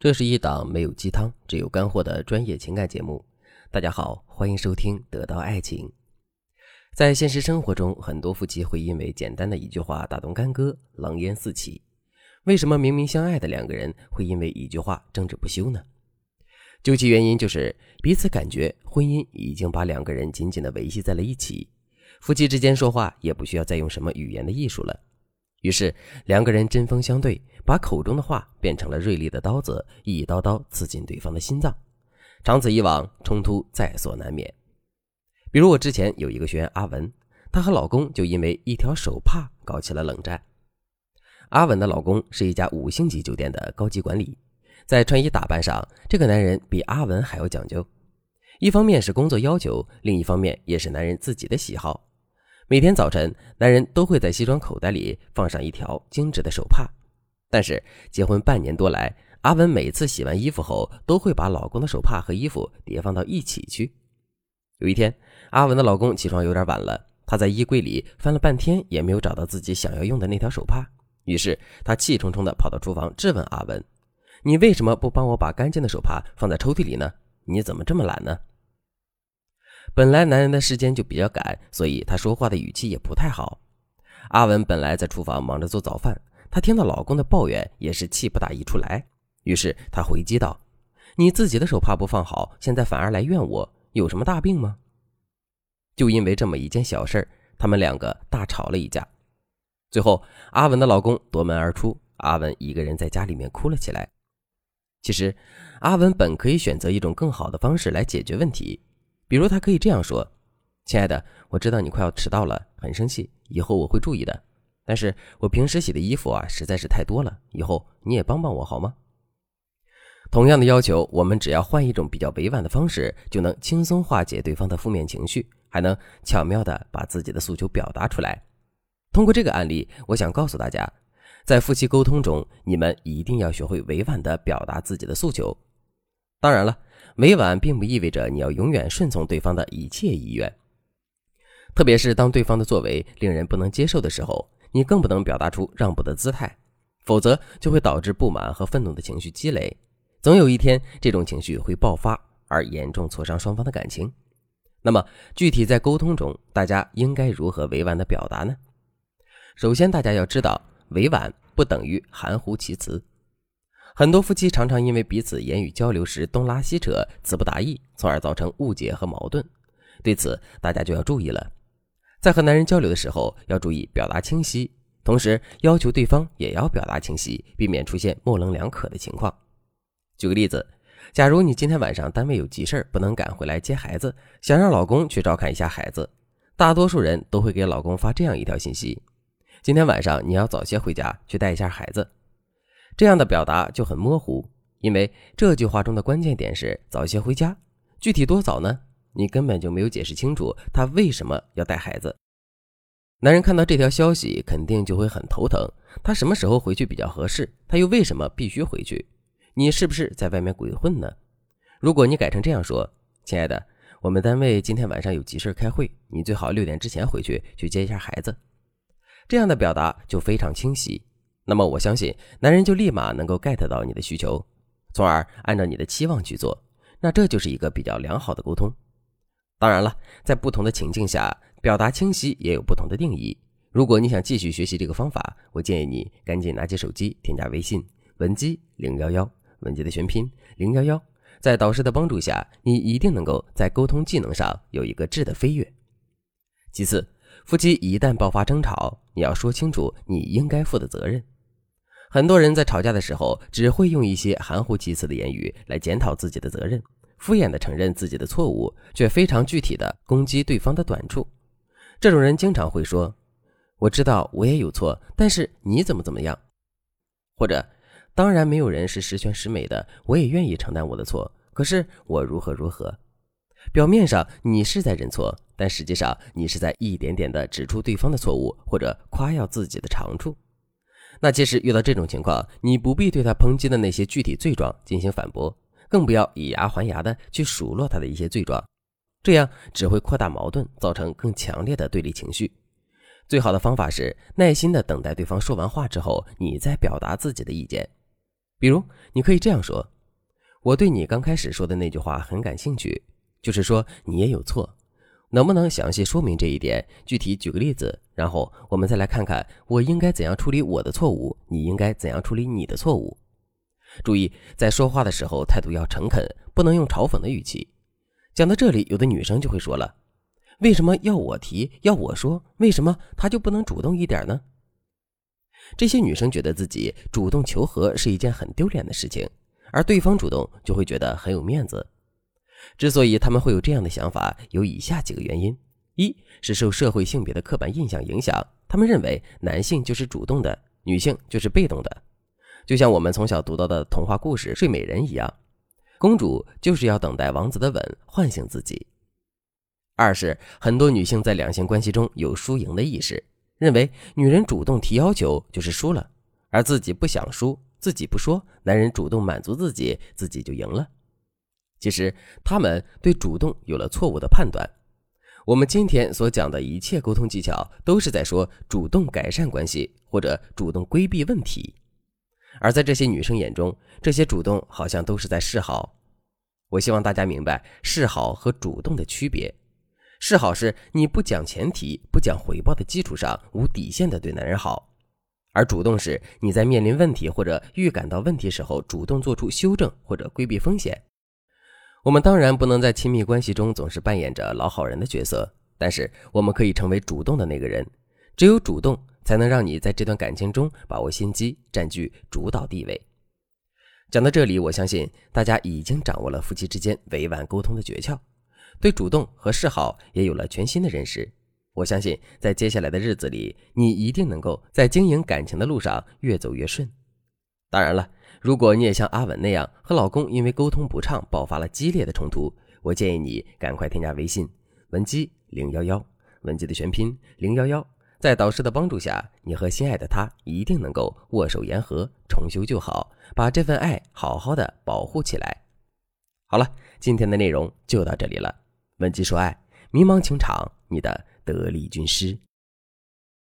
这是一档没有鸡汤，只有干货的专业情感节目。大家好，欢迎收听《得到爱情》。在现实生活中，很多夫妻会因为简单的一句话打动干戈，狼烟四起。为什么明明相爱的两个人会因为一句话争执不休呢？究其原因，就是彼此感觉婚姻已经把两个人紧紧的维系在了一起，夫妻之间说话也不需要再用什么语言的艺术了。于是，两个人针锋相对，把口中的话变成了锐利的刀子，一刀刀刺进对方的心脏。长此以往，冲突在所难免。比如，我之前有一个学员阿文，她和老公就因为一条手帕搞起了冷战。阿文的老公是一家五星级酒店的高级管理，在穿衣打扮上，这个男人比阿文还要讲究。一方面是工作要求，另一方面也是男人自己的喜好。每天早晨，男人都会在西装口袋里放上一条精致的手帕。但是结婚半年多来，阿文每次洗完衣服后，都会把老公的手帕和衣服叠放到一起去。有一天，阿文的老公起床有点晚了，他在衣柜里翻了半天，也没有找到自己想要用的那条手帕。于是他气冲冲地跑到厨房质问阿文：“你为什么不帮我把干净的手帕放在抽屉里呢？你怎么这么懒呢？”本来男人的时间就比较赶，所以他说话的语气也不太好。阿文本来在厨房忙着做早饭，他听到老公的抱怨，也是气不打一处来。于是他回击道：“你自己的手帕不放好，现在反而来怨我，有什么大病吗？”就因为这么一件小事儿他们两个大吵了一架。最后，阿文的老公夺门而出，阿文一个人在家里面哭了起来。其实，阿文本可以选择一种更好的方式来解决问题。比如，他可以这样说：“亲爱的，我知道你快要迟到了，很生气，以后我会注意的。但是我平时洗的衣服啊，实在是太多了，以后你也帮帮我好吗？”同样的要求，我们只要换一种比较委婉的方式，就能轻松化解对方的负面情绪，还能巧妙的把自己的诉求表达出来。通过这个案例，我想告诉大家，在夫妻沟通中，你们一定要学会委婉的表达自己的诉求。当然了。委婉并不意味着你要永远顺从对方的一切意愿，特别是当对方的作为令人不能接受的时候，你更不能表达出让步的姿态，否则就会导致不满和愤怒的情绪积累，总有一天这种情绪会爆发，而严重挫伤双方的感情。那么，具体在沟通中，大家应该如何委婉的表达呢？首先，大家要知道，委婉不等于含糊其辞。很多夫妻常常因为彼此言语交流时东拉西扯、词不达意，从而造成误解和矛盾。对此，大家就要注意了。在和男人交流的时候，要注意表达清晰，同时要求对方也要表达清晰，避免出现模棱两可的情况。举个例子，假如你今天晚上单位有急事不能赶回来接孩子，想让老公去照看一下孩子，大多数人都会给老公发这样一条信息：今天晚上你要早些回家去带一下孩子。这样的表达就很模糊，因为这句话中的关键点是早些回家，具体多早呢？你根本就没有解释清楚他为什么要带孩子。男人看到这条消息肯定就会很头疼，他什么时候回去比较合适？他又为什么必须回去？你是不是在外面鬼混呢？如果你改成这样说：“亲爱的，我们单位今天晚上有急事开会，你最好六点之前回去去接一下孩子。”这样的表达就非常清晰。那么我相信，男人就立马能够 get 到你的需求，从而按照你的期望去做。那这就是一个比较良好的沟通。当然了，在不同的情境下，表达清晰也有不同的定义。如果你想继续学习这个方法，我建议你赶紧拿起手机，添加微信文姬零幺幺，文姬的全拼零幺幺。在导师的帮助下，你一定能够在沟通技能上有一个质的飞跃。其次，夫妻一旦爆发争吵，你要说清楚你应该负的责任。很多人在吵架的时候，只会用一些含糊其辞的言语来检讨自己的责任，敷衍的承认自己的错误，却非常具体的攻击对方的短处。这种人经常会说：“我知道我也有错，但是你怎么怎么样？”或者“当然没有人是十全十美的，我也愿意承担我的错，可是我如何如何。”表面上你是在认错，但实际上你是在一点点的指出对方的错误，或者夸耀自己的长处。那其实遇到这种情况，你不必对他抨击的那些具体罪状进行反驳，更不要以牙还牙的去数落他的一些罪状，这样只会扩大矛盾，造成更强烈的对立情绪。最好的方法是耐心的等待对方说完话之后，你再表达自己的意见。比如，你可以这样说：“我对你刚开始说的那句话很感兴趣，就是说你也有错。能不能详细说明这一点？具体举个例子，然后我们再来看看我应该怎样处理我的错误，你应该怎样处理你的错误。”注意，在说话的时候态度要诚恳，不能用嘲讽的语气。讲到这里，有的女生就会说了：“为什么要我提？要我说？为什么他就不能主动一点呢？”这些女生觉得自己主动求和是一件很丢脸的事情，而对方主动就会觉得很有面子。之所以他们会有这样的想法，有以下几个原因：一是受社会性别的刻板印象影响，他们认为男性就是主动的，女性就是被动的。就像我们从小读到的童话故事《睡美人》一样，公主就是要等待王子的吻唤醒自己。二是很多女性在两性关系中有输赢的意识，认为女人主动提要求就是输了，而自己不想输，自己不说，男人主动满足自己，自己就赢了。其实他们对主动有了错误的判断。我们今天所讲的一切沟通技巧，都是在说主动改善关系或者主动规避问题。而在这些女生眼中，这些主动好像都是在示好。我希望大家明白示好和主动的区别。示好是你不讲前提、不讲回报的基础上，无底线的对男人好；而主动是你在面临问题或者预感到问题时候，主动做出修正或者规避风险。我们当然不能在亲密关系中总是扮演着老好人的角色，但是我们可以成为主动的那个人。只有主动。才能让你在这段感情中把握先机，占据主导地位。讲到这里，我相信大家已经掌握了夫妻之间委婉沟通的诀窍，对主动和示好也有了全新的认识。我相信，在接下来的日子里，你一定能够在经营感情的路上越走越顺。当然了，如果你也像阿稳那样和老公因为沟通不畅爆发了激烈的冲突，我建议你赶快添加微信文姬零幺幺，文姬的全拼零幺幺。在导师的帮助下，你和心爱的他一定能够握手言和，重修旧好，把这份爱好好的保护起来。好了，今天的内容就到这里了。文姬说爱，迷茫情场，你的得力军师。